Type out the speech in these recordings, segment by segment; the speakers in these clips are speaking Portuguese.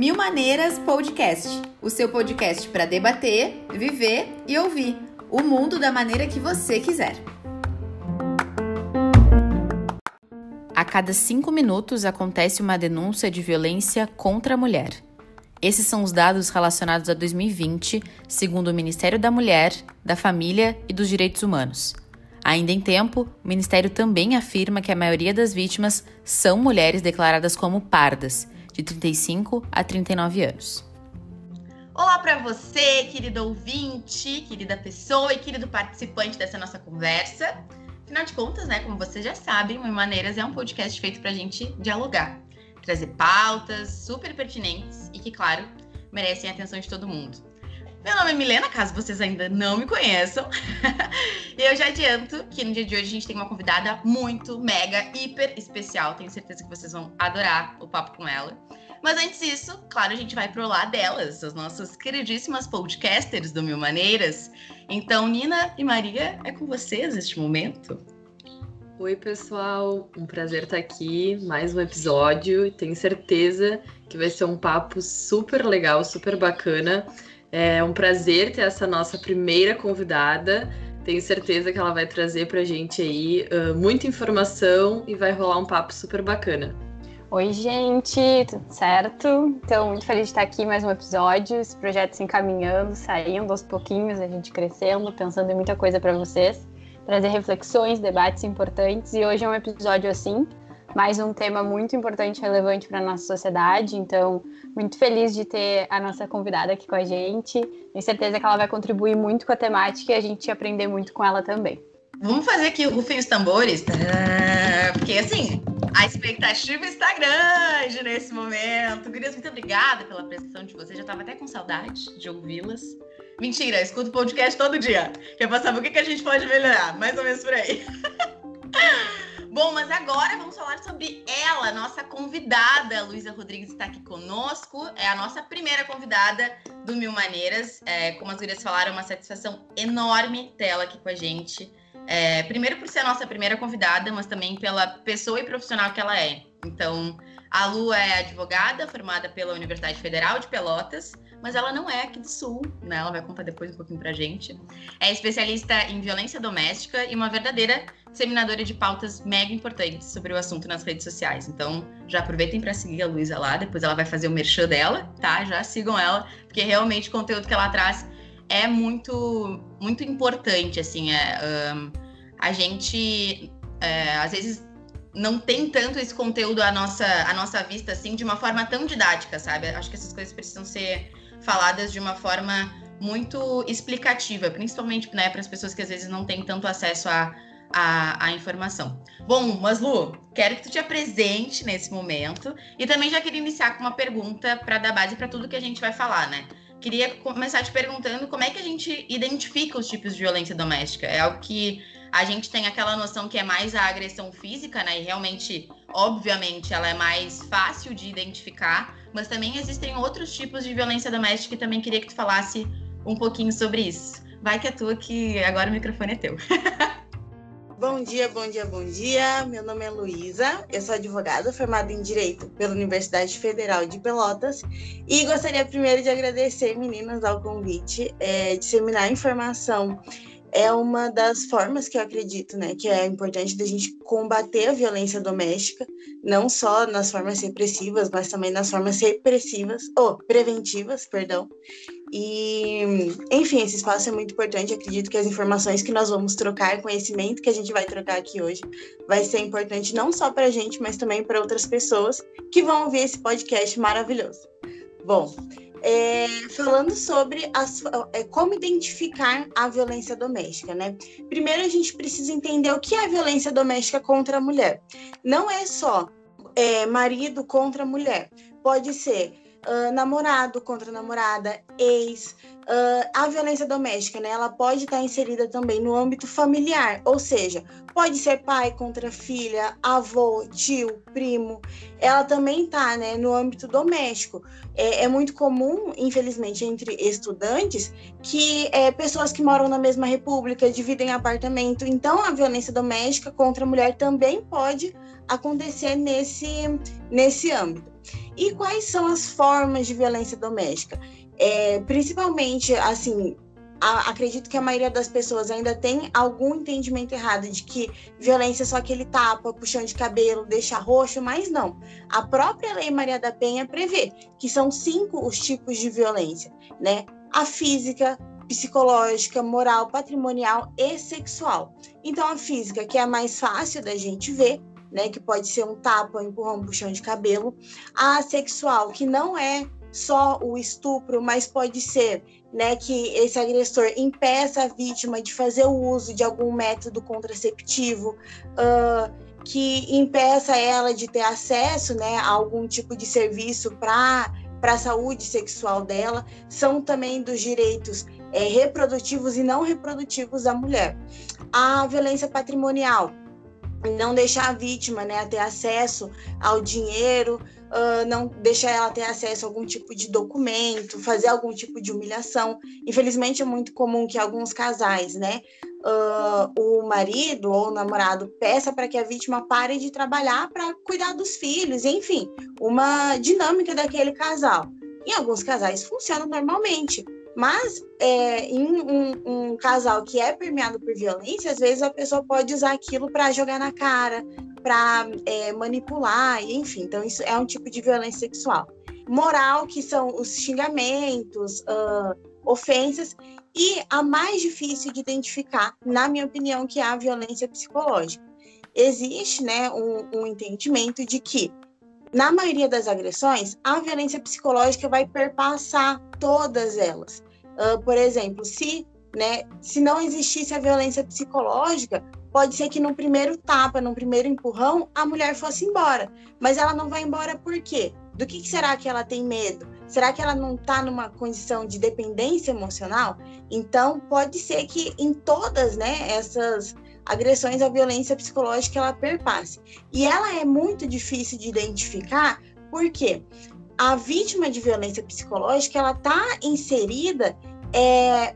Mil Maneiras Podcast, o seu podcast para debater, viver e ouvir o mundo da maneira que você quiser. A cada cinco minutos acontece uma denúncia de violência contra a mulher. Esses são os dados relacionados a 2020, segundo o Ministério da Mulher, da Família e dos Direitos Humanos. Ainda em tempo, o Ministério também afirma que a maioria das vítimas são mulheres declaradas como pardas de 35 a 39 anos. Olá para você, querido ouvinte, querida pessoa e querido participante dessa nossa conversa. Afinal de contas, né, como vocês já sabem, o Maneiras é um podcast feito para a gente dialogar, trazer pautas super pertinentes e que, claro, merecem a atenção de todo mundo. Meu nome é Milena, caso vocês ainda não me conheçam. e eu já adianto que no dia de hoje a gente tem uma convidada muito, mega, hiper especial. Tenho certeza que vocês vão adorar o papo com ela. Mas antes disso, claro, a gente vai pro lado delas, as nossas queridíssimas podcasters do Mil Maneiras. Então, Nina e Maria, é com vocês neste momento. Oi, pessoal, um prazer estar aqui, mais um episódio. Tenho certeza que vai ser um papo super legal, super bacana. É um prazer ter essa nossa primeira convidada. Tenho certeza que ela vai trazer para a gente aí uh, muita informação e vai rolar um papo super bacana. Oi, gente, tudo certo? Então, muito feliz de estar aqui mais um episódio, esse projeto se encaminhando, saindo aos pouquinhos, a gente crescendo, pensando em muita coisa para vocês, trazer reflexões, debates importantes. E hoje é um episódio assim, mais um tema muito importante e relevante para a nossa sociedade. Então, muito feliz de ter a nossa convidada aqui com a gente. Tenho certeza que ela vai contribuir muito com a temática e a gente aprender muito com ela também. Vamos fazer aqui o rufem os tambores, porque assim, a expectativa está grande nesse momento. Gurias, muito obrigada pela prestação de vocês. Já estava até com saudade de ouvi-las. Mentira, escuto podcast todo dia. Quer passar o que, que a gente pode melhorar? Mais ou menos por aí. Bom, mas agora vamos falar sobre ela, nossa convidada. Luísa Rodrigues está aqui conosco. É a nossa primeira convidada do Mil Maneiras. É, como as gurias falaram, uma satisfação enorme ter ela aqui com a gente. É, primeiro por ser a nossa primeira convidada, mas também pela pessoa e profissional que ela é. Então, a Lu é advogada, formada pela Universidade Federal de Pelotas, mas ela não é aqui do Sul, né? Ela vai contar depois um pouquinho pra gente. É especialista em violência doméstica e uma verdadeira disseminadora de pautas mega importantes sobre o assunto nas redes sociais. Então, já aproveitem para seguir a Luísa lá, depois ela vai fazer o merchan dela, tá? Já sigam ela, porque realmente o conteúdo que ela traz é muito, muito importante, assim. É, um, a gente, é, às vezes, não tem tanto esse conteúdo à nossa, à nossa vista, assim, de uma forma tão didática, sabe? Acho que essas coisas precisam ser faladas de uma forma muito explicativa, principalmente né, para as pessoas que às vezes não têm tanto acesso à a, informação. Bom, mas Lu, quero que tu te apresente nesse momento e também já queria iniciar com uma pergunta para dar base para tudo que a gente vai falar, né? Queria começar te perguntando como é que a gente identifica os tipos de violência doméstica. É algo que a gente tem aquela noção que é mais a agressão física, né? E realmente, obviamente, ela é mais fácil de identificar, mas também existem outros tipos de violência doméstica e também queria que tu falasse um pouquinho sobre isso. Vai que é tua, que agora o microfone é teu. Bom dia, bom dia, bom dia. Meu nome é Luísa, eu sou advogada formada em Direito pela Universidade Federal de Pelotas e gostaria primeiro de agradecer, meninas, ao convite, é, disseminar informação é uma das formas que eu acredito, né, que é importante da gente combater a violência doméstica, não só nas formas repressivas, mas também nas formas repressivas, ou preventivas, perdão. E, enfim, esse espaço é muito importante. acredito que as informações que nós vamos trocar, conhecimento que a gente vai trocar aqui hoje, vai ser importante não só para a gente, mas também para outras pessoas que vão ouvir esse podcast maravilhoso. Bom, é, falando sobre é, como identificar a violência doméstica, né? Primeiro a gente precisa entender o que é a violência doméstica contra a mulher. Não é só é, marido contra mulher. Pode ser uh, namorado contra namorada, ex, uh, a violência doméstica, né? Ela pode estar inserida também no âmbito familiar, ou seja, pode ser pai contra filha, avô, tio, primo. Ela também está, né, no âmbito doméstico. É, é, muito comum, infelizmente, entre estudantes, que é, pessoas que moram na mesma república dividem apartamento. Então, a violência doméstica contra a mulher também pode acontecer nesse, nesse âmbito. E quais são as formas de violência doméstica? É, principalmente, assim, a, acredito que a maioria das pessoas ainda tem algum entendimento errado de que violência é só aquele tapa, puxão de cabelo, deixa roxo, mas não. A própria Lei Maria da Penha prevê que são cinco os tipos de violência, né? A física, psicológica, moral, patrimonial e sexual. Então, a física, que é a mais fácil da gente ver, né, que pode ser um tapa, um empurrão, um puxão de cabelo. A sexual, que não é só o estupro, mas pode ser né, que esse agressor impeça a vítima de fazer o uso de algum método contraceptivo, uh, que impeça ela de ter acesso né, a algum tipo de serviço para a saúde sexual dela, são também dos direitos é, reprodutivos e não reprodutivos da mulher. A violência patrimonial, não deixar a vítima né, ter acesso ao dinheiro, uh, não deixar ela ter acesso a algum tipo de documento, fazer algum tipo de humilhação. Infelizmente é muito comum que alguns casais, né, uh, o marido ou o namorado peça para que a vítima pare de trabalhar para cuidar dos filhos, enfim, uma dinâmica daquele casal. Em alguns casais funciona normalmente, mas é, em um, um, casal que é permeado por violência, às vezes a pessoa pode usar aquilo para jogar na cara, para é, manipular, enfim. Então, isso é um tipo de violência sexual. Moral, que são os xingamentos, uh, ofensas, e a mais difícil de identificar, na minha opinião, que é a violência psicológica. Existe né, um, um entendimento de que na maioria das agressões, a violência psicológica vai perpassar todas elas. Uh, por exemplo, se, né, se não existisse a violência psicológica, pode ser que no primeiro tapa, no primeiro empurrão, a mulher fosse embora. Mas ela não vai embora por quê? Do que, que será que ela tem medo? Será que ela não está numa condição de dependência emocional? Então, pode ser que em todas né, essas agressões, a violência psicológica ela perpasse. E ela é muito difícil de identificar, porque a vítima de violência psicológica ela está inserida é,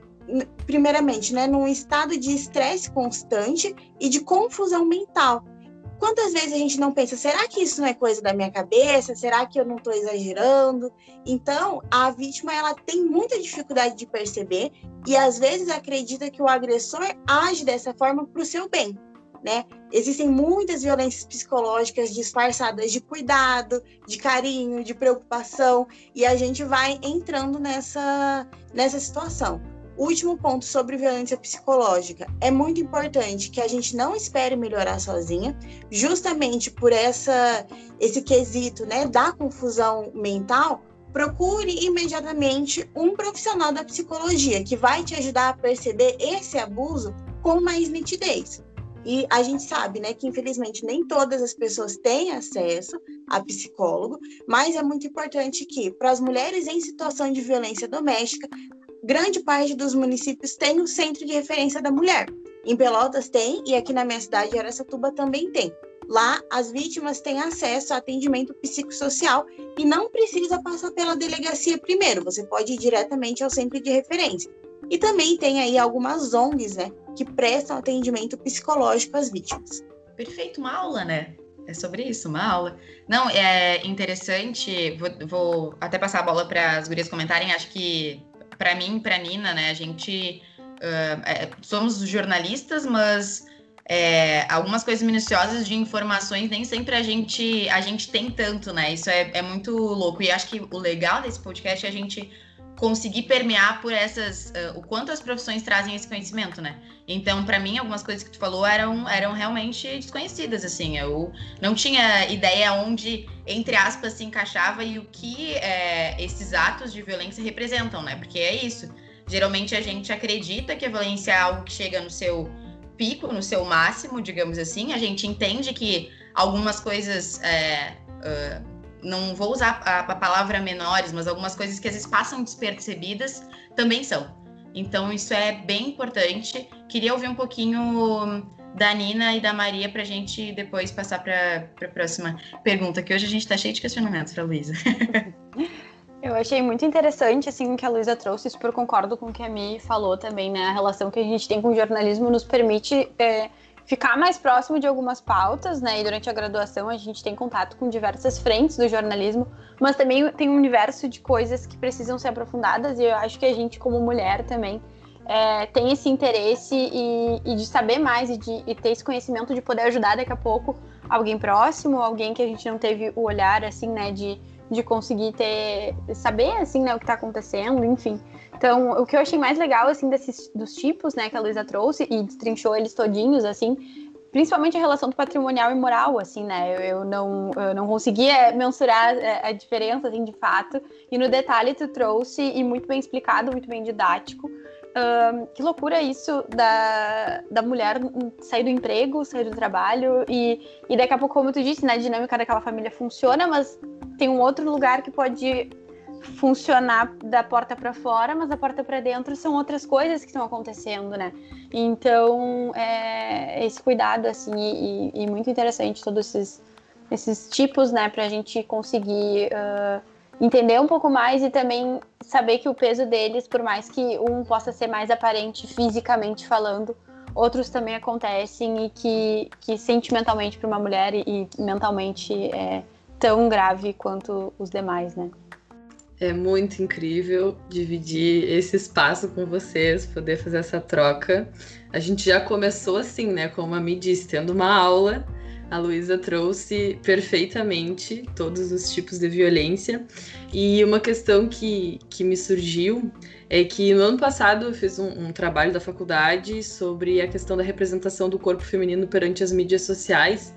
primeiramente, né, num estado de estresse constante e de confusão mental. Quantas vezes a gente não pensa, será que isso não é coisa da minha cabeça? Será que eu não estou exagerando? Então, a vítima ela tem muita dificuldade de perceber e às vezes acredita que o agressor age dessa forma para o seu bem. Né? Existem muitas violências psicológicas disfarçadas de cuidado, de carinho, de preocupação, e a gente vai entrando nessa, nessa situação. Último ponto sobre violência psicológica. É muito importante que a gente não espere melhorar sozinha, justamente por essa esse quesito, né, da confusão mental. Procure imediatamente um profissional da psicologia que vai te ajudar a perceber esse abuso com mais nitidez. E a gente sabe, né, que infelizmente nem todas as pessoas têm acesso a psicólogo, mas é muito importante que, para as mulheres em situação de violência doméstica, grande parte dos municípios tem o centro de referência da mulher. Em Pelotas tem, e aqui na minha cidade, Aracatuba, também tem. Lá, as vítimas têm acesso a atendimento psicossocial e não precisa passar pela delegacia primeiro, você pode ir diretamente ao centro de referência. E também tem aí algumas ONGs, né, que prestam atendimento psicológico às vítimas. Perfeito, uma aula, né? É sobre isso, uma aula. Não, é interessante, vou, vou até passar a bola para as gurias comentarem, acho que para mim, para Nina, né, a gente uh, é, somos jornalistas, mas é, algumas coisas minuciosas de informações nem sempre a gente a gente tem tanto, né? Isso é, é muito louco. E acho que o legal desse podcast é a gente conseguir permear por essas uh, o quanto as profissões trazem esse conhecimento, né? Então, para mim, algumas coisas que tu falou eram eram realmente desconhecidas, assim. Eu não tinha ideia onde, entre aspas, se encaixava e o que é, esses atos de violência representam, né? Porque é isso. Geralmente a gente acredita que a violência é algo que chega no seu pico, no seu máximo, digamos assim. A gente entende que algumas coisas é, uh, não vou usar a, a, palavra menores, mas algumas coisas que às vezes passam despercebidas também são. Então, isso é bem importante. Queria ouvir um pouquinho da Nina e da Maria para a gente depois passar para a próxima pergunta, que hoje a gente está cheio de questionamentos para a Luísa. Eu achei muito interessante assim que a Luísa trouxe, super concordo com o que a Mi falou também, né? A relação que a gente tem com o jornalismo nos permite é, ficar mais próximo de algumas pautas, né? E durante a graduação a gente tem contato com diversas frentes do jornalismo, mas também tem um universo de coisas que precisam ser aprofundadas e eu acho que a gente, como mulher, também é, tem esse interesse e, e, de saber mais e de e ter esse conhecimento de poder ajudar daqui a pouco alguém próximo, alguém que a gente não teve o olhar, assim, né, de, de conseguir ter, saber, assim, né, o que está acontecendo, enfim. Então, o que eu achei mais legal, assim, desses, dos tipos, né, que a Luísa trouxe e destrinchou eles todinhos, assim, principalmente a relação do patrimonial e moral, assim, né, eu, eu não, eu não conseguia mensurar é, a diferença, assim, de fato, e no detalhe tu trouxe, e muito bem explicado, muito bem didático, Uh, que loucura isso da, da mulher sair do emprego, sair do trabalho e, e daqui a pouco, como tu disse, né, a dinâmica daquela família funciona, mas tem um outro lugar que pode funcionar da porta para fora, mas da porta para dentro são outras coisas que estão acontecendo, né? Então, é, esse cuidado, assim, e, e, muito interessante todos esses, esses tipos, né, para a gente conseguir uh, entender um pouco mais e também saber que o peso deles, por mais que um possa ser mais aparente fisicamente falando, outros também acontecem e que, que sentimentalmente para uma mulher e, e mentalmente é tão grave quanto os demais, né? É muito incrível dividir esse espaço com vocês, poder fazer essa troca. A gente já começou assim, né? Como a Mi disse, tendo uma aula a Luísa trouxe perfeitamente todos os tipos de violência. E uma questão que, que me surgiu é que no ano passado eu fiz um, um, trabalho da faculdade sobre a questão da representação do corpo feminino perante as mídias sociais.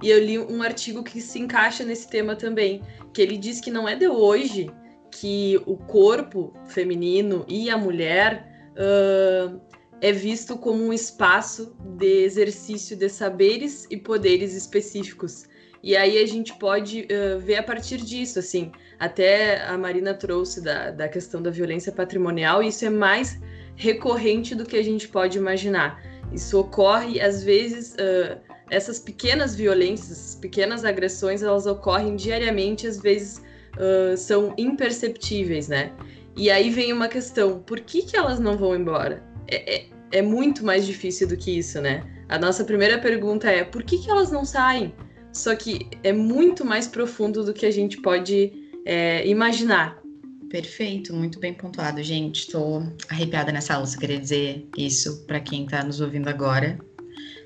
E eu li um artigo que se encaixa nesse tema também, que ele diz que não é de hoje que o corpo feminino e a mulher uh, é visto como um espaço de exercício de saberes e poderes específicos. E aí a gente pode uh, ver a partir disso, assim, até a Marina trouxe da, da questão da violência patrimonial, e isso é mais recorrente do que a gente pode imaginar. Isso ocorre, às vezes, uh, essas pequenas violências, pequenas agressões, elas ocorrem diariamente, às vezes uh, são imperceptíveis, né? E aí vem uma questão: por que, que elas não vão embora? é, é, é muito mais difícil do que isso, né? A nossa primeira pergunta é por que, que elas não saem? Só que é muito mais profundo do que a gente pode é, imaginar. Perfeito, muito bem pontuado, gente. Estou arrepiada nessa aula, queria dizer isso para quem está nos ouvindo agora.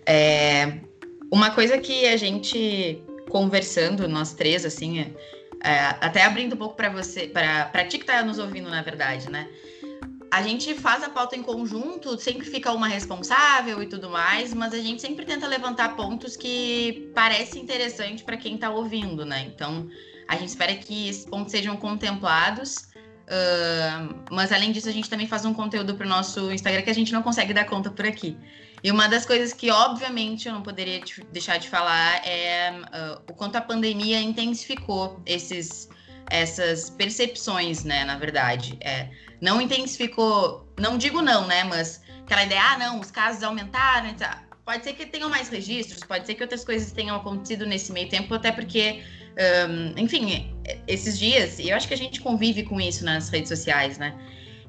É, uma coisa que a gente conversando, nós três, assim, é, é até abrindo um pouco para você, para ti que está nos ouvindo, na verdade, né? A gente faz a pauta em conjunto, sempre fica uma responsável e tudo mais, mas a gente sempre tenta levantar pontos que parecem interessantes para quem está ouvindo, né? Então, a gente espera que esses pontos sejam contemplados. Uh, mas além disso, a gente também faz um conteúdo para o nosso Instagram que a gente não consegue dar conta por aqui. E uma das coisas que, obviamente, eu não poderia deixar de falar é uh, o quanto a pandemia intensificou esses, essas percepções, né? Na verdade. É, não intensificou, não digo não, né? Mas aquela ideia, ah, não, os casos aumentaram. Tá. Pode ser que tenham mais registros, pode ser que outras coisas tenham acontecido nesse meio tempo, até porque, um, enfim, esses dias, eu acho que a gente convive com isso nas redes sociais, né?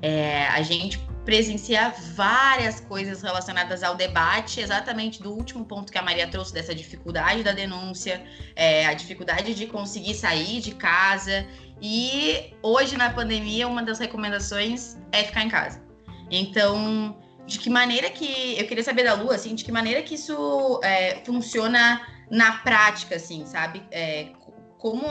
É, a gente presencia várias coisas relacionadas ao debate, exatamente do último ponto que a Maria trouxe, dessa dificuldade da denúncia, é, a dificuldade de conseguir sair de casa e hoje, na pandemia, uma das recomendações é ficar em casa. Então, de que maneira que. Eu queria saber da Lu, assim, de que maneira que isso é, funciona na prática, assim, sabe? É, como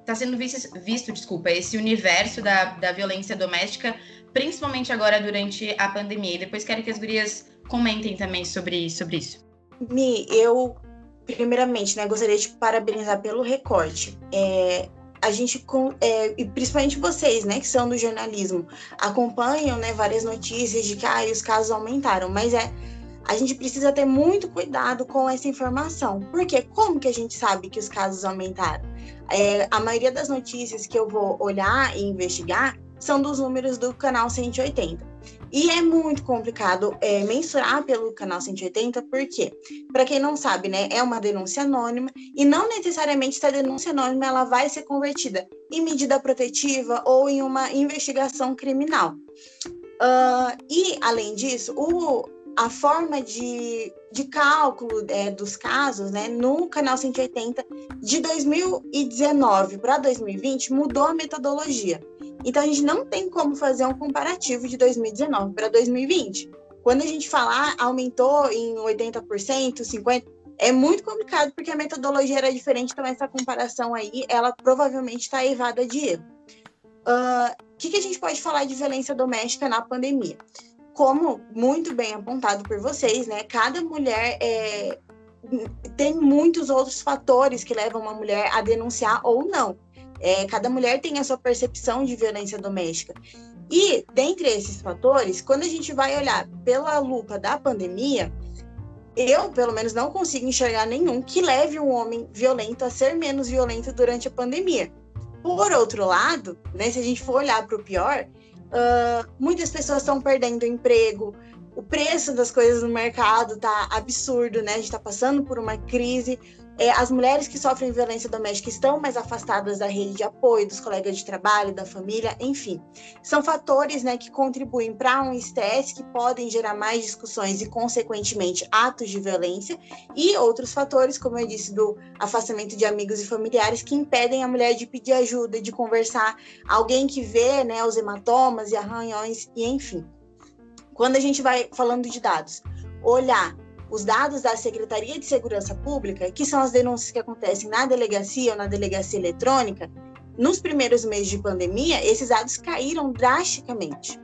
está uh, sendo visto, visto, desculpa, esse universo da, da violência doméstica, principalmente agora durante a pandemia. E depois quero que as gurias comentem também sobre, sobre isso. Mi, eu, primeiramente, né, gostaria de parabenizar pelo recorte. É, a gente, é, e principalmente vocês, né, que são do jornalismo, acompanham, né, várias notícias de que ah, os casos aumentaram, mas é a gente precisa ter muito cuidado com essa informação. Porque como que a gente sabe que os casos aumentaram? É, a maioria das notícias que eu vou olhar e investigar são dos números do canal 180. E é muito complicado é, mensurar pelo canal 180, porque, para quem não sabe, né, é uma denúncia anônima e não necessariamente essa denúncia anônima ela vai ser convertida em medida protetiva ou em uma investigação criminal. Uh, e, além disso, o, a forma de, de cálculo é, dos casos né, no canal 180 de 2019 para 2020 mudou a metodologia. Então a gente não tem como fazer um comparativo de 2019 para 2020. Quando a gente falar aumentou em 80%, 50%, é muito complicado porque a metodologia era diferente, então essa comparação aí, ela provavelmente está evada de erro. O que, que a gente pode falar de violência doméstica na pandemia? como muito bem apontado por vocês, né? Cada mulher é, tem muitos outros fatores que levam uma mulher a denunciar ou não. É, cada mulher tem a sua percepção de violência doméstica. E, dentre esses fatores, quando a gente vai olhar pela lupa da pandemia, eu, pelo menos, não consigo enxergar nenhum que leve um homem violento a ser menos violento durante a pandemia. Por outro lado, né, se a gente for olhar para o pior, Uh, muitas pessoas estão perdendo emprego, o preço das coisas no mercado tá absurdo, né? A gente está passando por uma crise. É, as mulheres que sofrem violência doméstica estão mais afastadas da rede de apoio, dos colegas de trabalho, da família, enfim. São fatores né, que contribuem para um estresse que podem gerar mais discussões e, consequentemente, atos de violência, e outros fatores, como eu disse, do afastamento de amigos e familiares, que impedem a mulher de pedir ajuda, de conversar, alguém que vê né, os hematomas e arranhões, e enfim. Quando a gente vai falando de dados, olhar os dados da Secretaria de Segurança Pública, que são as denúncias que acontecem na delegacia ou na delegacia eletrônica, nos primeiros meses de pandemia, esses dados caíram drasticamente.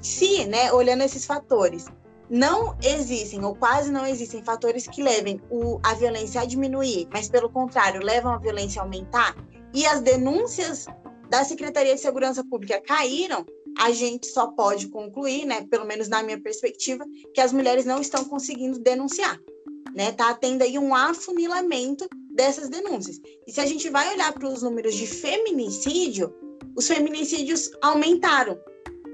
Se, né, olhando esses fatores, não existem ou quase não existem fatores que levem o, a violência a diminuir, mas pelo contrário, levam a violência a aumentar, e as denúncias da Secretaria de Segurança Pública caíram, a gente só pode concluir, né, pelo menos na minha perspectiva, que as mulheres não estão conseguindo denunciar, né? Tá tendo aí um afunilamento dessas denúncias. E se a gente vai olhar para os números de feminicídio, os feminicídios aumentaram.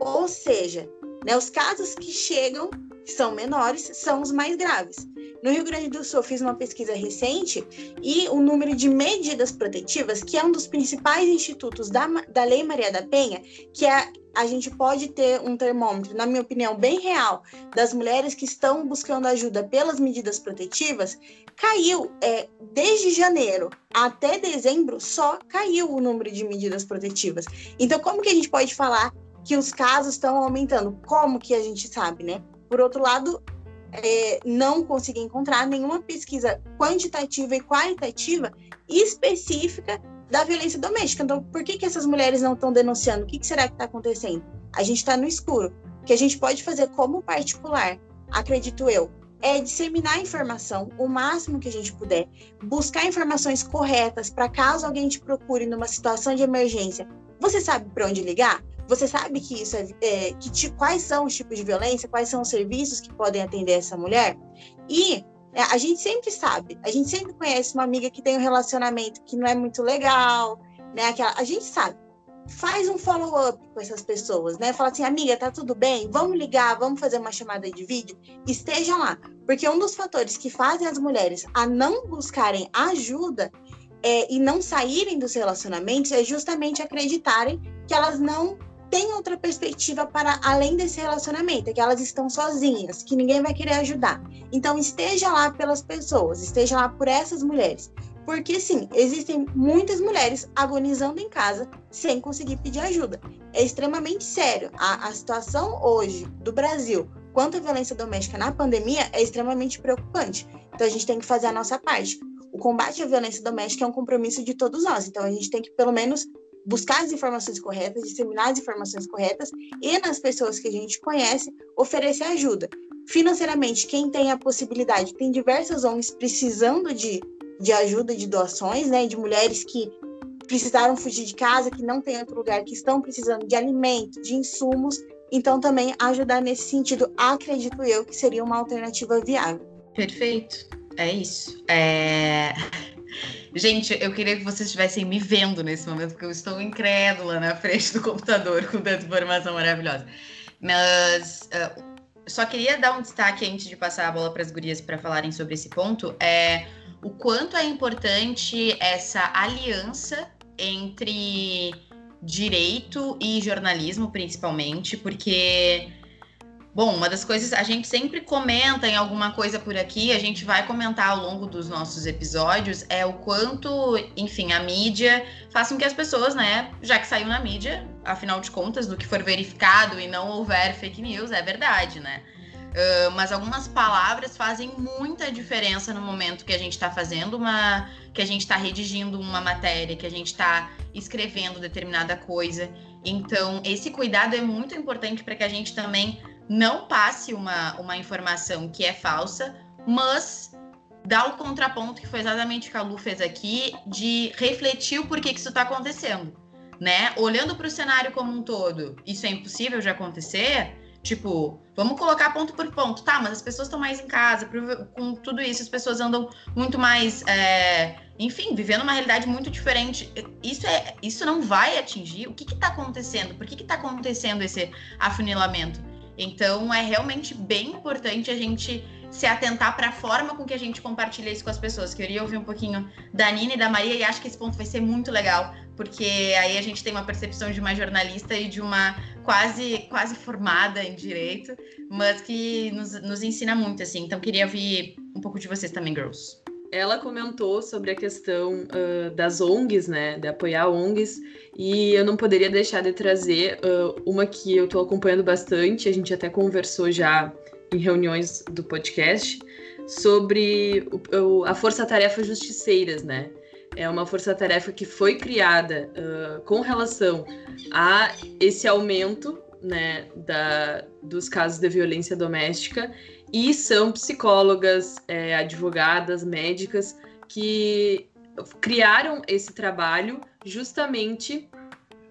Ou seja, né, os casos que chegam, que são menores, são os mais graves. No Rio Grande do Sul, fiz uma pesquisa recente e o número de medidas protetivas, que é um dos principais institutos da, da Lei Maria da Penha, que é a gente pode ter um termômetro, na minha opinião, bem real, das mulheres que estão buscando ajuda pelas medidas protetivas, caiu é, desde janeiro até dezembro, só caiu o número de medidas protetivas. Então, como que a gente pode falar que os casos estão aumentando? Como que a gente sabe, né? Por outro lado, é, não consegui encontrar nenhuma pesquisa quantitativa e qualitativa específica da violência doméstica. Então, por que, que essas mulheres não estão denunciando? O que, que será que está acontecendo? A gente está no escuro. O que a gente pode fazer como particular, acredito eu, é disseminar informação o máximo que a gente puder, buscar informações corretas para caso alguém te procure numa situação de emergência. Você sabe para onde ligar? Você sabe que isso é, é que quais são os tipos de violência, quais são os serviços que podem atender essa mulher? E é, a gente sempre sabe, a gente sempre conhece uma amiga que tem um relacionamento que não é muito legal, né? Aquela, a gente sabe. Faz um follow-up com essas pessoas, né? Fala assim, amiga, tá tudo bem? Vamos ligar, vamos fazer uma chamada de vídeo. Estejam lá. Porque um dos fatores que fazem as mulheres a não buscarem ajuda é, e não saírem dos relacionamentos é justamente acreditarem que elas não tem outra perspectiva para além desse relacionamento, é que elas estão sozinhas, que ninguém vai querer ajudar. Então esteja lá pelas pessoas, esteja lá por essas mulheres. Porque sim, existem muitas mulheres agonizando em casa sem conseguir pedir ajuda. É extremamente sério. A, a situação hoje do Brasil quanto à violência doméstica na pandemia é extremamente preocupante. Então a gente tem que fazer a nossa parte. O combate à violência doméstica é um compromisso de todos nós. Então a gente tem que pelo menos buscar as informações corretas, disseminar as informações corretas e nas pessoas que a gente conhece, oferecer ajuda. Financeiramente, quem tem a possibilidade, tem diversas ONGs precisando de, de ajuda, de doações, né, de mulheres que precisaram fugir de casa, que não tem outro lugar, que estão precisando de alimento, de insumos, Então, também ajudar nesse sentido, acredito eu que seria uma alternativa viável. Perfeito. É isso. É... Gente, eu queria que vocês estivessem me vendo nesse momento, porque eu estou incrédula na frente do computador com tanta informação maravilhosa. Mas uh, só queria dar um destaque antes de passar a bola para as gurias para falarem sobre esse ponto. É o quanto é importante essa aliança entre direito e jornalismo, principalmente, porque Bom, uma das coisas a gente sempre comenta em alguma coisa por aqui, a gente vai comentar ao longo dos nossos episódios, é o quanto, enfim, a mídia faz com que as pessoas, né, já que saiu na mídia, afinal de contas, do que for verificado e não houver fake news, é verdade, né? Uh, mas algumas palavras fazem muita diferença no momento que a gente está fazendo uma. que a gente está redigindo uma matéria, que a gente está escrevendo determinada coisa. Então, esse cuidado é muito importante para que a gente também não passe uma, uma informação que é falsa, mas dá o contraponto, que foi exatamente o que a Lu fez aqui, de refletir o porquê que isso está acontecendo. Né? Olhando para o cenário como um todo, isso é impossível de acontecer Tipo, vamos colocar ponto por ponto. Tá, mas as pessoas estão mais em casa, com tudo isso, as pessoas andam muito mais. É, enfim, vivendo uma realidade muito diferente. Isso, é, isso não vai atingir. O que está acontecendo? Por que está acontecendo esse afunilamento? Então, é realmente bem importante a gente se atentar para a forma com que a gente compartilha isso com as pessoas. Queria ouvir um pouquinho da Nina e da Maria e acho que esse ponto vai ser muito legal porque aí a gente tem uma percepção de uma jornalista e de uma quase quase formada em direito, mas que nos, nos ensina muito, assim. Então, queria ouvir um pouco de vocês também, girls. Ela comentou sobre a questão uh, das ONGs, né, de apoiar ONGs, e eu não poderia deixar de trazer uh, uma que eu estou acompanhando bastante, a gente até conversou já em reuniões do podcast, sobre o, a Força Tarefa Justiceiras, né? é uma força-tarefa que foi criada uh, com relação a esse aumento né, da, dos casos de violência doméstica e são psicólogas, é, advogadas, médicas que criaram esse trabalho justamente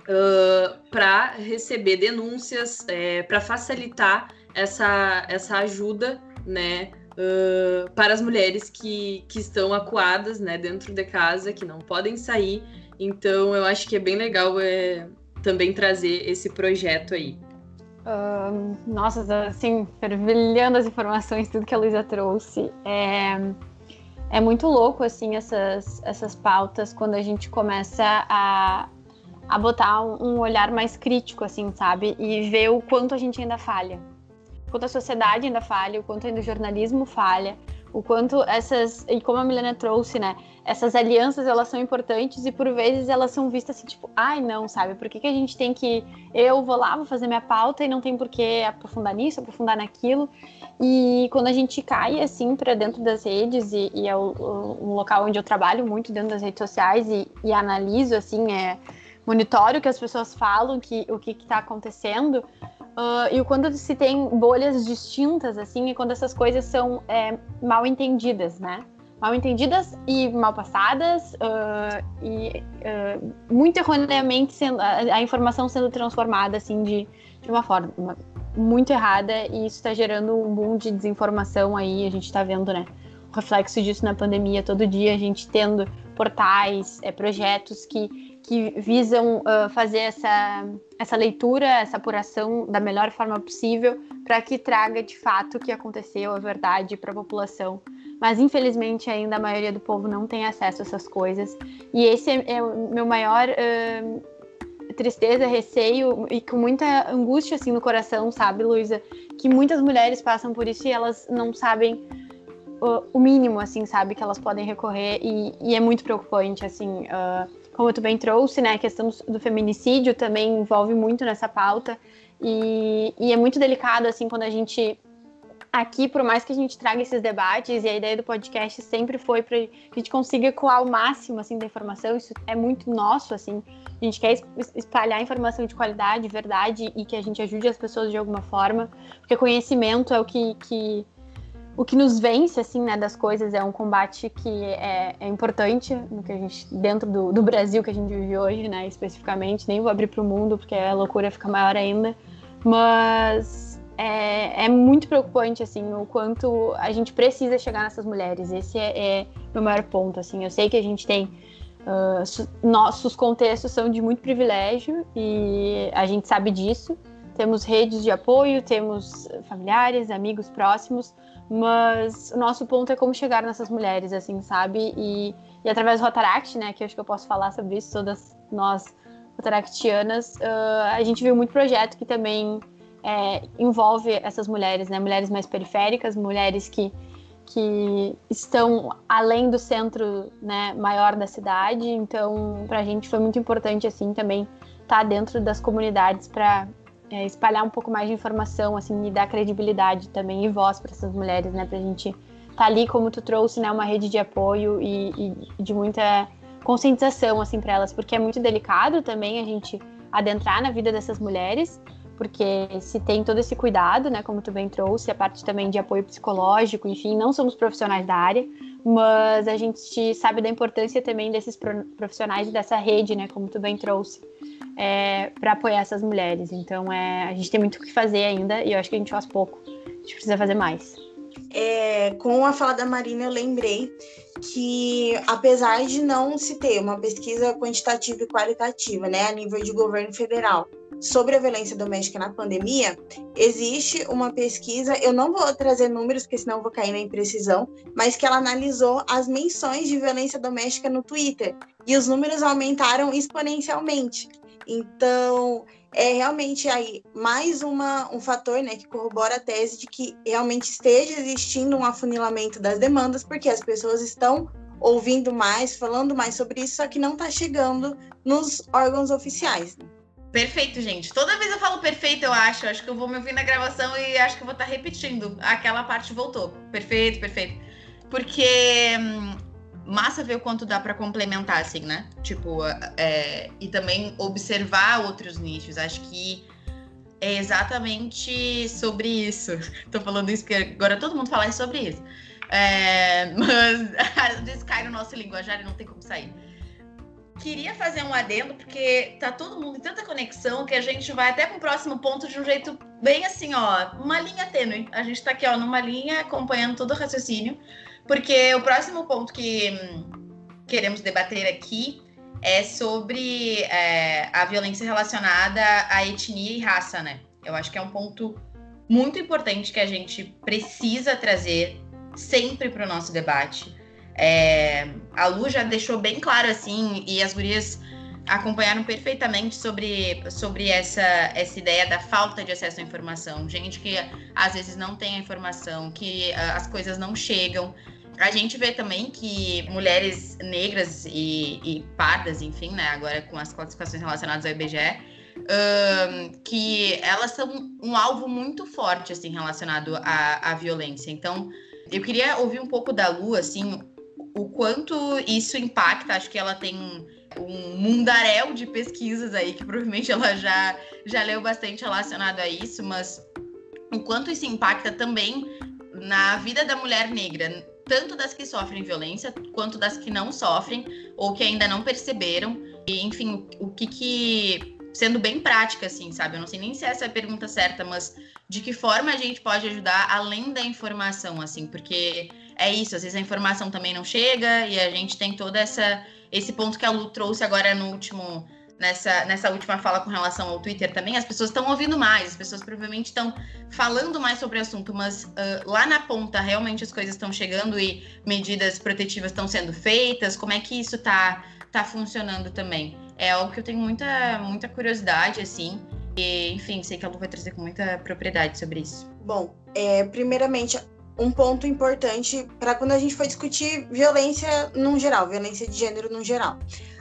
uh, para receber denúncias, é, para facilitar essa, essa ajuda né, uh, para as mulheres que, que estão acuadas né, dentro de casa, que não podem sair. Então, eu acho que é bem legal é, também trazer esse projeto aí. Uh, nossa, assim, fervilhando as informações, tudo que a Luísa trouxe. É, é muito louco, assim, essas, essas pautas, quando a gente começa a, a botar um olhar mais crítico, assim, sabe? E ver o quanto a gente ainda falha quanto a sociedade ainda falha, o quanto ainda o jornalismo falha, o quanto essas e como a Milena trouxe, né? Essas alianças elas são importantes e por vezes elas são vistas assim tipo, ai não, sabe? Por que, que a gente tem que eu vou lá vou fazer minha pauta e não tem por que aprofundar nisso, aprofundar naquilo? E quando a gente cai assim para dentro das redes e, e é o, o, um local onde eu trabalho muito dentro das redes sociais e, e analiso assim é monitoro o que as pessoas falam, que o que está acontecendo Uh, e quando se tem bolhas distintas, assim, e quando essas coisas são é, mal entendidas, né? Mal entendidas e mal passadas, uh, e uh, muito erroneamente sendo, a, a, informação sendo transformada, assim, de, de uma forma muito errada, e isso está gerando um boom de desinformação aí, a gente está vendo, né? O reflexo disso na pandemia, todo dia a gente tendo portais, é, projetos que que visam uh, fazer essa, essa leitura, essa apuração da melhor forma possível para que traga de fato o que aconteceu, a verdade para a população. Mas infelizmente ainda a maioria do povo não tem acesso a essas coisas. E esse é, é o meu maior uh, tristeza, receio e com muita angústia assim no coração, sabe, Luísa? Que muitas mulheres passam por isso e elas não sabem o, o mínimo, assim, sabe, que elas podem recorrer e, e é muito preocupante, assim. Uh, como tu bem trouxe, né, a questão do feminicídio também envolve muito nessa pauta e, e é muito delicado, assim, quando a gente aqui, por mais que a gente traga esses debates, e a ideia do podcast sempre foi para a gente consiga coar o máximo assim da informação, isso é muito nosso, assim. A gente quer espalhar informação de qualidade, verdade e que a gente ajude as pessoas de alguma forma, porque conhecimento é o que, que o que nos vence, assim, né, das coisas é um combate que é, é importante no que a gente, dentro do, do, Brasil que a gente vive hoje, né, especificamente. Nem vou abrir para o mundo, porque a loucura fica maior ainda. mas é, é, muito preocupante, assim, o quanto a gente precisa chegar nessas mulheres. Esse é, é meu maior ponto, assim. Eu sei que a gente tem... Uh, nossos contextos são de muito privilégio e a gente sabe disso. Temos redes de apoio, temos familiares, amigos próximos, mas o nosso ponto é como chegar nessas mulheres, assim, sabe? E, e através do Rotaract, né, que eu acho que eu posso falar sobre isso, todas nós rotaractianas, uh, a gente viu muito projeto que também é, envolve essas mulheres, né? Mulheres mais periféricas, mulheres que, que estão além do centro né, maior da cidade. Então, para a gente foi muito importante, assim, também estar tá dentro das comunidades para é, espalhar um pouco mais de informação, assim, e dar credibilidade também e voz para essas mulheres, né? Para a gente estar tá ali, como tu trouxe, né? Uma rede de apoio e, e de muita conscientização, assim, para elas, porque é muito delicado também a gente adentrar na vida dessas mulheres porque se tem todo esse cuidado, né, como tu bem trouxe, a parte também de apoio psicológico, enfim, não somos profissionais da área, mas a gente sabe da importância também desses profissionais e dessa rede, né, como tu bem trouxe, é, para apoiar essas mulheres. Então, é, a gente tem muito o que fazer ainda e eu acho que a gente faz pouco. A gente precisa fazer mais. É, com a fala da Marina, eu lembrei que, apesar de não se ter uma pesquisa quantitativa e qualitativa, né, a nível de governo federal, sobre a violência doméstica na pandemia, existe uma pesquisa, eu não vou trazer números, porque senão vou cair na imprecisão, mas que ela analisou as menções de violência doméstica no Twitter. E os números aumentaram exponencialmente. Então, é realmente aí mais uma, um fator né, que corrobora a tese de que realmente esteja existindo um afunilamento das demandas, porque as pessoas estão ouvindo mais, falando mais sobre isso, só que não está chegando nos órgãos oficiais. Né? Perfeito, gente. Toda vez eu falo perfeito, eu acho. Acho que eu vou me ouvir na gravação e acho que eu vou estar tá repetindo. Aquela parte voltou. Perfeito, perfeito. Porque hum, massa ver o quanto dá para complementar, assim, né? Tipo, é, e também observar outros nichos. Acho que é exatamente sobre isso. Tô falando isso porque agora todo mundo fala sobre isso. É, mas às vezes cai no nosso linguajar e não tem como sair queria fazer um adendo, porque tá todo mundo em tanta conexão que a gente vai até para o próximo ponto de um jeito bem assim, ó, uma linha tênue. A gente tá aqui, ó, numa linha acompanhando todo o raciocínio, porque o próximo ponto que hum, queremos debater aqui é sobre é, a violência relacionada à etnia e raça, né? Eu acho que é um ponto muito importante que a gente precisa trazer sempre para o nosso debate é, a Lu já deixou bem claro assim, e as gurias acompanharam perfeitamente sobre, sobre essa, essa ideia da falta de acesso à informação. Gente que às vezes não tem a informação, que uh, as coisas não chegam. A gente vê também que mulheres negras e, e pardas, enfim, né, agora com as classificações relacionadas ao IBGE, uh, que elas são um alvo muito forte, assim, relacionado à, à violência. Então, eu queria ouvir um pouco da Lu, assim, o quanto isso impacta. Acho que ela tem um mundaréu de pesquisas aí, que provavelmente ela já, já leu bastante relacionado a isso, mas o quanto isso impacta também na vida da mulher negra, tanto das que sofrem violência, quanto das que não sofrem, ou que ainda não perceberam. E, enfim, o que que. Sendo bem prática, assim, sabe? Eu não sei nem se essa é a pergunta certa, mas de que forma a gente pode ajudar além da informação, assim, porque é isso, às vezes a informação também não chega e a gente tem todo essa, esse ponto que a Lu trouxe agora no último, nessa, nessa última fala com relação ao Twitter também, as pessoas estão ouvindo mais, as pessoas provavelmente estão falando mais sobre o assunto, mas uh, lá na ponta realmente as coisas estão chegando e medidas protetivas estão sendo feitas, como é que isso está tá funcionando também? É algo que eu tenho muita, muita curiosidade, assim, e, enfim, sei que a Lu vai trazer com muita propriedade sobre isso. Bom, é, primeiramente, um ponto importante para quando a gente for discutir violência no geral, violência de gênero no geral.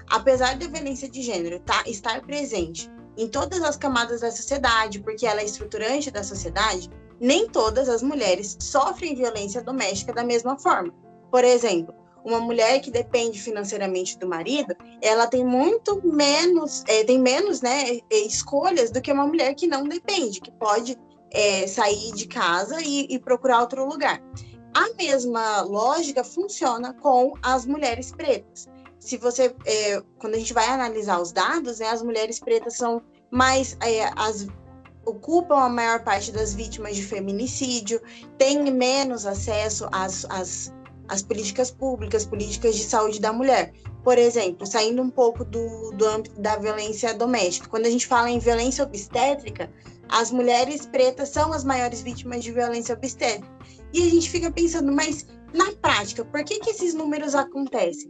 Apesar da violência de gênero tá, estar presente em todas as camadas da sociedade, porque ela é estruturante da sociedade, nem todas as mulheres sofrem violência doméstica da mesma forma. Por exemplo, uma mulher que depende financeiramente do marido, ela tem muito menos, é, tem menos né, escolhas do que uma mulher que não depende, que pode é, sair de casa e, e procurar outro lugar. A mesma lógica funciona com as mulheres pretas. Se você, é, quando a gente vai analisar os dados, né, as mulheres pretas são mais é, as ocupam a maior parte das vítimas de feminicídio, têm menos acesso às, às, às políticas públicas, políticas de saúde da mulher. Por exemplo, saindo um pouco do, do âmbito da violência doméstica, quando a gente fala em violência obstétrica, as mulheres pretas são as maiores vítimas de violência obstétrica. E a gente fica pensando, mas na prática, por que, que esses números acontecem?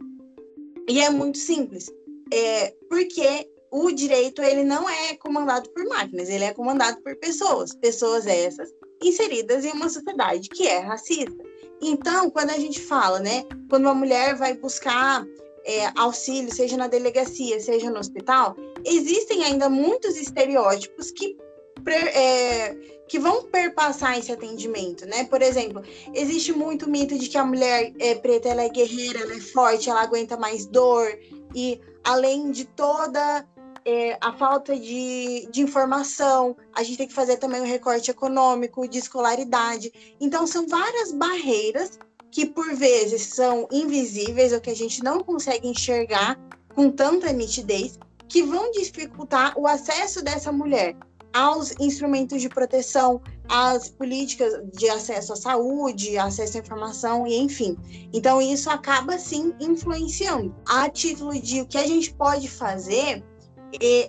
E é muito simples. É porque o direito ele não é comandado por máquinas, ele é comandado por pessoas, pessoas essas inseridas em uma sociedade que é racista. Então, quando a gente fala, né, quando uma mulher vai buscar é, auxílio, seja na delegacia, seja no hospital, existem ainda muitos estereótipos que é, que vão perpassar esse atendimento, né? Por exemplo, existe muito mito de que a mulher é, preta ela é guerreira, ela é forte, ela aguenta mais dor e além de toda é, a falta de, de informação, a gente tem que fazer também o um recorte econômico, de escolaridade. Então, são várias barreiras que, por vezes, são invisíveis ou que a gente não consegue enxergar com tanta nitidez, que vão dificultar o acesso dessa mulher aos instrumentos de proteção, às políticas de acesso à saúde, acesso à informação e enfim. Então isso acaba sim influenciando. A título de o que a gente pode fazer,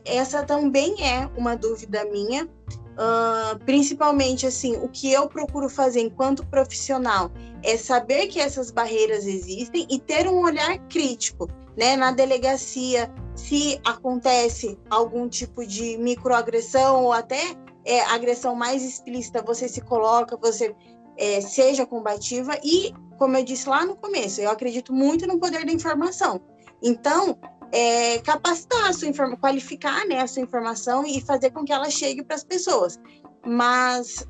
essa também é uma dúvida minha, uh, principalmente assim, o que eu procuro fazer enquanto profissional é saber que essas barreiras existem e ter um olhar crítico, né, na delegacia, se acontece algum tipo de microagressão ou até é, agressão mais explícita, você se coloca, você é, seja combativa e, como eu disse lá no começo, eu acredito muito no poder da informação. Então, é, capacitar a sua informação, qualificar né, a sua informação e fazer com que ela chegue para as pessoas. Mas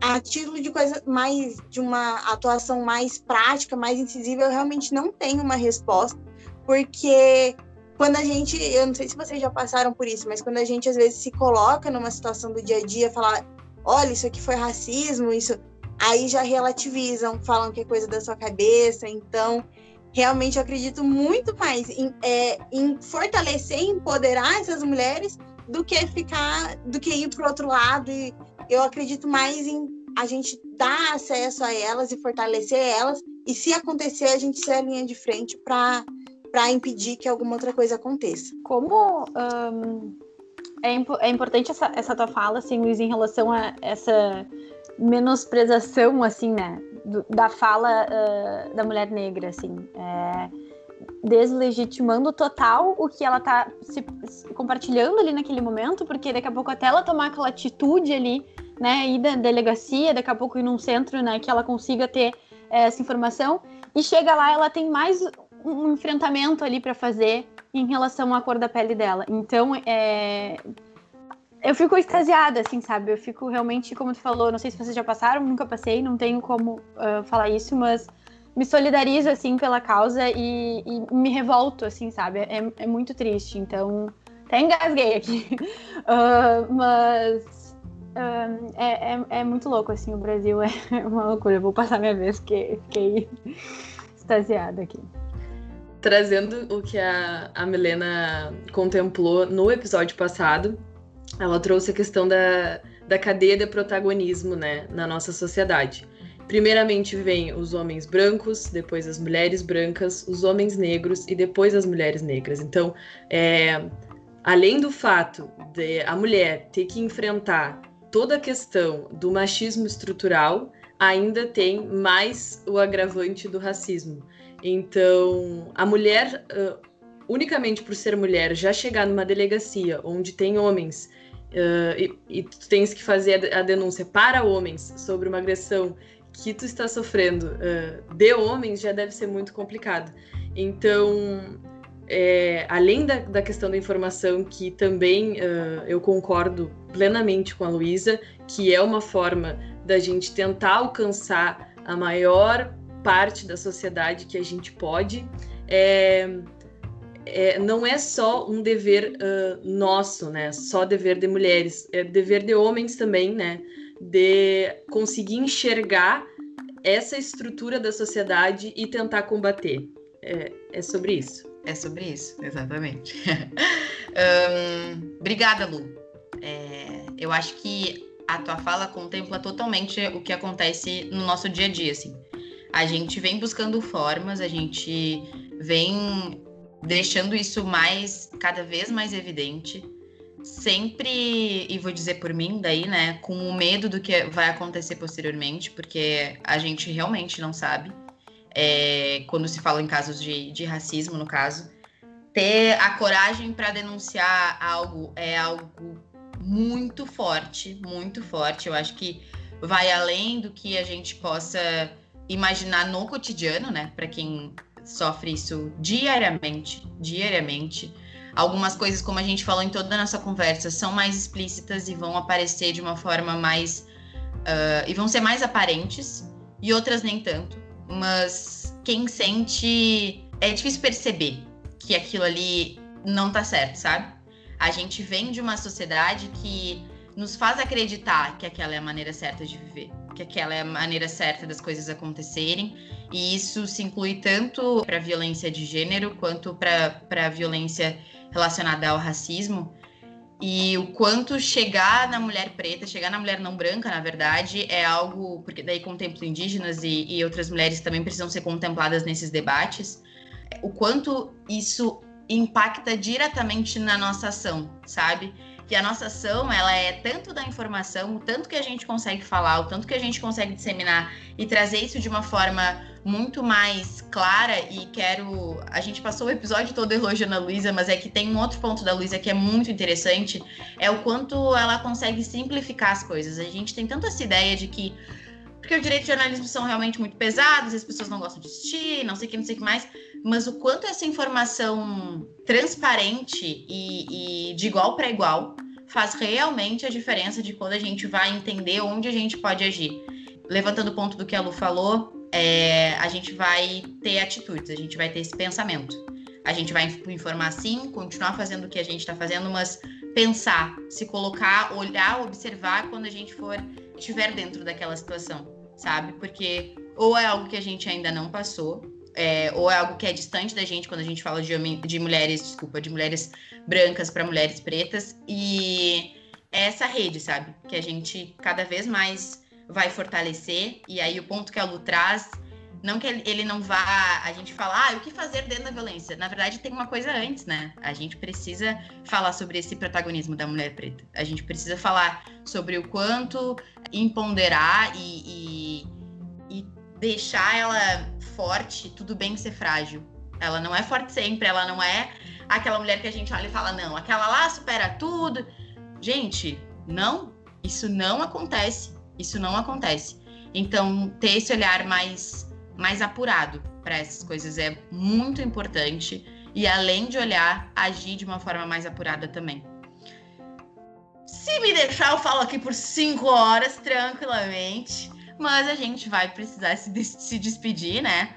a título de coisa mais de uma atuação mais prática, mais incisiva, eu realmente não tenho uma resposta, porque quando a gente, eu não sei se vocês já passaram por isso, mas quando a gente às vezes se coloca numa situação do dia a dia, falar, olha, isso aqui foi racismo, isso aí já relativizam, falam que é coisa da sua cabeça, então realmente eu acredito muito mais em, é, em fortalecer, empoderar essas mulheres do que ficar, do que ir para outro lado. E eu acredito mais em a gente dar acesso a elas e fortalecer elas. E se acontecer, a gente ser a linha de frente para para impedir que alguma outra coisa aconteça. Como um, é, imp é importante essa, essa tua fala, assim, Luiz, em relação a essa menosprezação, assim, né, do, da fala uh, da mulher negra, assim, é, deslegitimando total o que ela tá se, se, compartilhando ali naquele momento, porque daqui a pouco até ela tomar aquela atitude ali, né, ir da delegacia, daqui a pouco ir num centro, né, que ela consiga ter é, essa informação, e chega lá, ela tem mais um enfrentamento ali para fazer em relação à cor da pele dela. Então, é, eu fico extasiada, assim, sabe? Eu fico realmente, como tu falou, não sei se vocês já passaram, nunca passei, não tenho como uh, falar isso, mas me solidarizo, assim, pela causa e, e me revolto, assim, sabe? É, é, muito triste, então... Até engasguei aqui. Uh, mas... Uh, é, é, é, muito louco, assim, o Brasil é uma loucura. Eu vou passar minha vez, porque fiquei extasiada aqui trazendo o que a, a Milena contemplou no episódio passado, ela trouxe a questão da, da cadeia de protagonismo né, na nossa sociedade. Primeiramente vem os homens brancos, depois as mulheres brancas, os homens negros e depois as mulheres negras. Então, é, além do fato de a mulher ter que enfrentar toda a questão do machismo estrutural, ainda tem mais o agravante do racismo. Então, a mulher, uh, unicamente por ser mulher, já chegar numa delegacia onde tem homens uh, e, e, tu tens que fazer a, denúncia para homens sobre uma agressão que tu está sofrendo uh, de homens, já deve ser muito complicado. Então, é, além da, da, questão da informação, que também eu concordo plenamente com a Luísa, que é uma forma da gente tentar alcançar a maior parte da sociedade que a gente pode. É, é, não é só um dever uh, nosso, né? Só dever de mulheres, é dever de homens também, né? De conseguir enxergar essa estrutura da sociedade e tentar combater. É, é sobre isso. É sobre isso, exatamente. um, obrigada, Lu. É, eu acho que a tua fala contempla totalmente o que acontece no nosso dia a dia, assim. A gente vem buscando formas, a gente vem deixando isso mais, cada vez mais evidente, sempre, e vou dizer por mim daí, né, com o medo do que vai acontecer posteriormente, porque a gente realmente não sabe, é, quando se fala em casos de, de racismo, no caso, ter a coragem para denunciar algo é algo muito forte, muito forte. Eu acho que vai além do que a gente possa imaginar no cotidiano, né? Para quem sofre isso diariamente, diariamente. Algumas coisas, como a gente falou em toda a nossa conversa, são mais explícitas e vão aparecer de uma forma mais. Uh, e vão ser mais aparentes, e outras nem tanto. Mas quem sente. É difícil perceber que aquilo ali não tá certo, sabe? A gente vem de uma sociedade que nos faz acreditar que aquela é a maneira certa de viver, que aquela é a maneira certa das coisas acontecerem, e isso se inclui tanto para violência de gênero quanto para a violência relacionada ao racismo. E o quanto chegar na mulher preta, chegar na mulher não branca, na verdade, é algo. Porque daí contemplo indígenas e, e outras mulheres também precisam ser contempladas nesses debates. O quanto isso impacta diretamente na nossa ação, sabe? Que a nossa ação ela é tanto da informação, o tanto que a gente consegue falar, o tanto que a gente consegue disseminar e trazer isso de uma forma muito mais clara e quero. A gente passou o episódio todo elogiando a Luísa, mas é que tem um outro ponto da Luísa que é muito interessante, é o quanto ela consegue simplificar as coisas. A gente tem tanto essa ideia de que porque o direito de jornalismo são realmente muito pesados, as pessoas não gostam de assistir, não sei o que, não sei o que mais, mas o quanto essa informação transparente e, e de igual para igual faz realmente a diferença de quando a gente vai entender onde a gente pode agir. Levantando o ponto do que a Lu falou, é, a gente vai ter atitudes, a gente vai ter esse pensamento. A gente vai informar sim, continuar fazendo o que a gente está fazendo, mas pensar, se colocar, olhar, observar quando a gente for estiver dentro daquela situação, sabe? Porque ou é algo que a gente ainda não passou, é, ou é algo que é distante da gente quando a gente fala de, de mulheres, desculpa, de mulheres brancas para mulheres pretas, e é essa rede, sabe? Que a gente cada vez mais vai fortalecer, e aí o ponto que a Lu traz, não que ele não vá, a gente falar, ah, o que fazer dentro da violência? Na verdade, tem uma coisa antes, né? A gente precisa falar sobre esse protagonismo da mulher preta. A gente precisa falar sobre o quanto empoderar e, e deixar ela forte, tudo bem ser frágil. Ela não é forte sempre, ela não é aquela mulher que a gente olha e fala, não, aquela lá supera tudo. Gente, não, isso não acontece. Isso não acontece. Então, ter esse olhar mais, mais apurado para essas coisas é muito importante. E além de olhar, agir de uma forma mais apurada também. Se me deixar, eu falo aqui por cinco horas tranquilamente mas a gente vai precisar se, se despedir, né?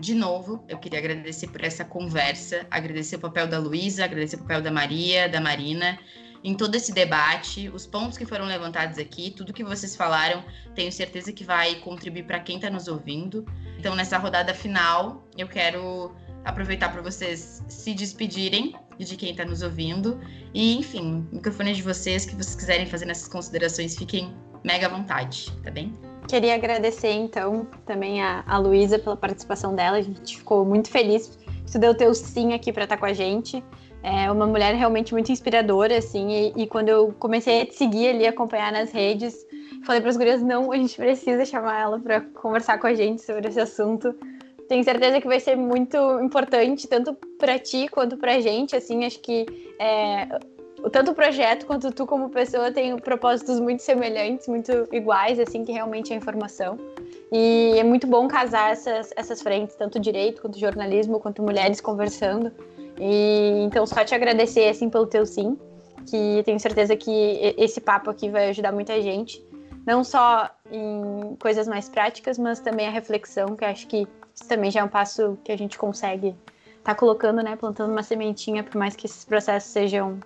De novo, eu queria agradecer por essa conversa, agradecer o papel da Luísa, agradecer o papel da Maria, da Marina, em todo esse debate, os pontos que foram levantados aqui, tudo que vocês falaram, tenho certeza que vai contribuir para quem está nos ouvindo. Então, nessa rodada final, eu quero aproveitar para vocês se despedirem de quem está nos ouvindo. E, enfim, o microfone é de vocês, que vocês quiserem fazer nessas considerações, fiquem mega à vontade, tá bem? Queria agradecer, então, também a, a Luísa pela participação dela. A gente ficou muito feliz. Tu deu teu sim aqui para estar tá com a gente. É uma mulher realmente muito inspiradora, assim. E, e quando eu comecei a te seguir ali, acompanhar nas redes, falei para as gurias: não, a gente precisa chamar ela para conversar com a gente sobre esse assunto. Tenho certeza que vai ser muito importante, tanto para ti quanto para a gente. Assim, acho que é, tanto o projeto quanto tu como pessoa tem propósitos muito semelhantes, muito iguais, assim, que realmente é informação. E é muito bom casar essas, essas frentes, tanto direito quanto jornalismo, quanto mulheres conversando. E então só te agradecer assim pelo teu sim, que tenho certeza que esse papo aqui vai ajudar muita gente, não só em coisas mais práticas, mas também a reflexão, que acho que isso também já é um passo que a gente consegue estar tá colocando, né, plantando uma sementinha, por mais que esses processos sejam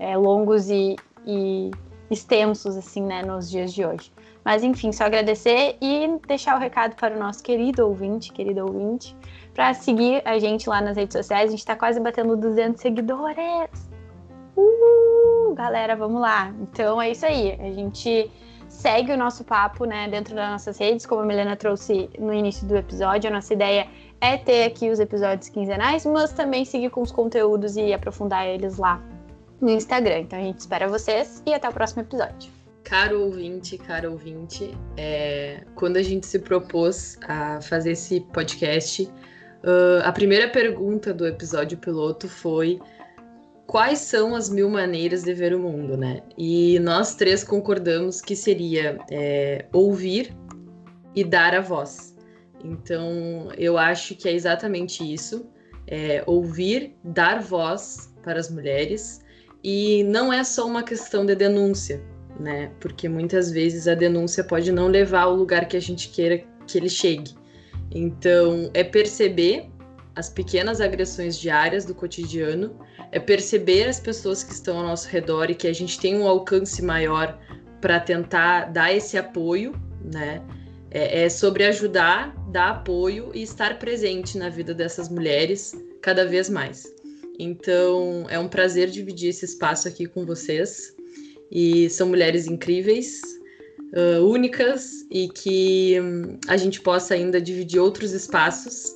é, longos e, e extensos, assim, né, nos dias de hoje. Mas, enfim, só agradecer e deixar o recado para o nosso querido ouvinte, querido ouvinte, para seguir a gente lá nas redes sociais. A gente está quase batendo 200 seguidores. Uh, galera, vamos lá. Então é isso aí. A gente segue o nosso papo, né, dentro das nossas redes, como a Milena trouxe no início do episódio. A nossa ideia é ter aqui os episódios quinzenais, mas também seguir com os conteúdos e aprofundar eles lá no Instagram. Então a gente espera vocês e até o próximo episódio. Caro ouvinte, caro ouvinte, é, quando a gente se propôs a fazer esse podcast, uh, a primeira pergunta do episódio piloto foi quais são as mil maneiras de ver o mundo, né? E nós três concordamos que seria é, ouvir e dar a voz. Então, eu acho que é exatamente isso: é, ouvir, dar voz para as mulheres. E não é só uma questão de denúncia, né? Porque muitas vezes a denúncia pode não levar ao lugar que a gente queira que ele chegue. Então, é perceber as pequenas agressões diárias do cotidiano é perceber as pessoas que estão ao nosso redor e que a gente tem um alcance maior para tentar dar esse apoio, né? É, é, sobre ajudar, dar apoio e estar presente na vida dessas mulheres cada vez mais. Então, é um prazer dividir esse espaço aqui com vocês. E são mulheres incríveis, uh, únicas e que um, a gente possa ainda dividir outros espaços.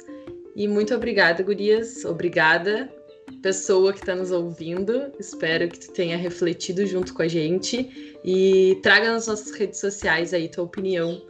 E muito obrigada, Gurias. Obrigada pessoa que está nos ouvindo. Espero que tu tenha refletido junto com a gente e traga nas nossas redes sociais aí tua opinião,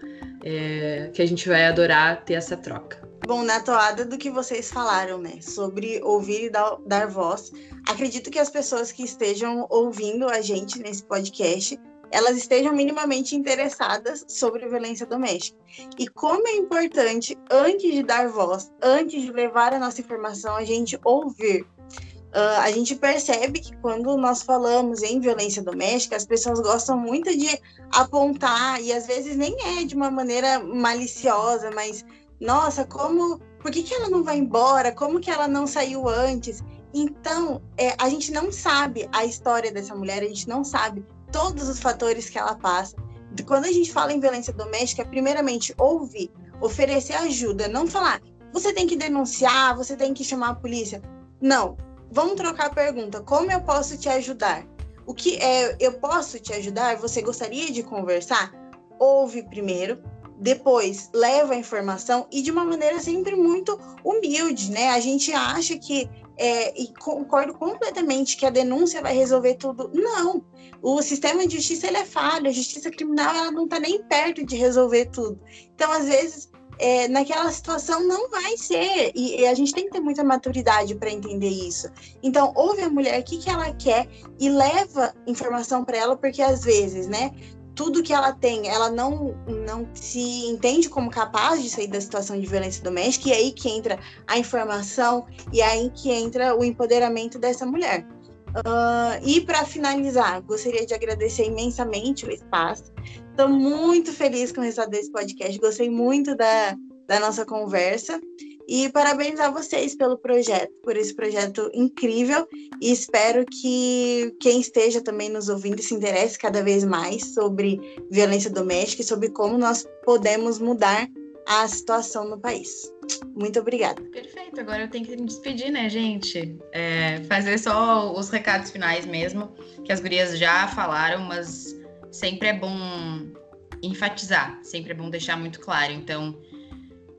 é, que a gente vai adorar ter essa troca. Bom, na toada do que vocês falaram, né, sobre ouvir e dar, dar voz, acredito que as pessoas que estejam ouvindo a gente nesse podcast elas estejam minimamente interessadas sobre violência doméstica. E como é importante, antes de dar voz, antes de levar a nossa informação, a gente ouvir. Uh, a gente percebe que quando nós falamos em violência doméstica, as pessoas gostam muito de apontar, e às vezes nem é de uma maneira maliciosa, mas nossa, como. Por que, que ela não vai embora? Como que ela não saiu antes? Então, é, a gente não sabe a história dessa mulher, a gente não sabe todos os fatores que ela passa. Quando a gente fala em violência doméstica, é primeiramente ouvir, oferecer ajuda, não falar, você tem que denunciar, você tem que chamar a polícia. Não, Vamos trocar a pergunta. Como eu posso te ajudar? O que é eu posso te ajudar? Você gostaria de conversar? Ouve primeiro, depois leva a informação e de uma maneira sempre muito humilde, né? A gente acha que é, e concordo completamente que a denúncia vai resolver tudo. Não, o sistema de justiça ele é falho, a justiça criminal ela não está nem perto de resolver tudo. Então, às vezes, é, naquela situação não vai ser. E, e, a gente tem que ter muita maturidade para entender isso. Então, ouve a mulher o que, que ela quer e leva informação para ela, porque às vezes, né? Tudo que ela tem, ela não, não se entende como capaz de sair da situação de violência doméstica, e é aí que entra a informação e é aí que entra o empoderamento dessa mulher. Uh, e para finalizar, gostaria de agradecer imensamente o espaço. Estou muito feliz com o resultado desse podcast, gostei muito da, da nossa conversa. E parabenizar vocês pelo projeto, por esse projeto incrível. E espero que quem esteja também nos ouvindo se interesse cada vez mais sobre violência doméstica e sobre como nós podemos mudar a situação no país. Muito obrigada. Perfeito, agora eu tenho que me despedir, né, gente? É, fazer só os recados finais mesmo, que as gurias já falaram, mas sempre é bom enfatizar, sempre é bom deixar muito claro. Então,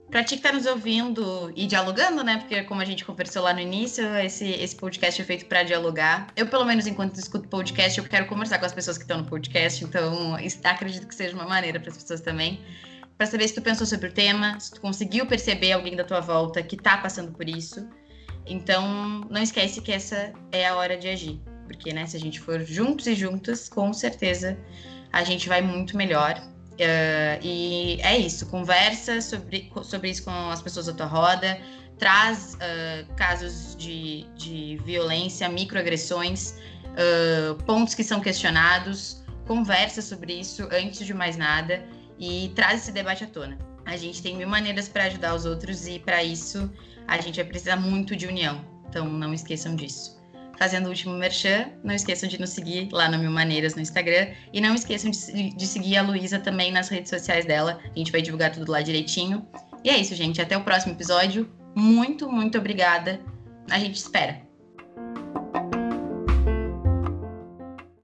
para ti que está nos ouvindo e dialogando, né? Porque como a gente conversou lá no início, esse, esse podcast é feito para dialogar. Eu, pelo menos, enquanto escuto podcast, eu quero conversar com as pessoas que estão no podcast, então acredito que seja uma maneira para as pessoas também para saber se tu pensou sobre o tema, se tu conseguiu perceber alguém da tua volta que está passando por isso. Então, não esquece que essa é a hora de agir, porque né, se a gente for juntos e juntas, com certeza a gente vai muito melhor. Uh, e é isso, conversa sobre, sobre isso com as pessoas da tua roda, traz uh, casos de, de violência, microagressões, uh, pontos que são questionados, conversa sobre isso antes de mais nada e traz esse debate à tona. A gente tem mil maneiras para ajudar os outros e para isso a gente vai precisar muito de união. Então não esqueçam disso. Fazendo o último merchan, não esqueçam de nos seguir lá no Mil Maneiras no Instagram e não esqueçam de, de seguir a Luísa também nas redes sociais dela. A gente vai divulgar tudo lá direitinho. E é isso, gente. Até o próximo episódio. Muito, muito obrigada. A gente espera.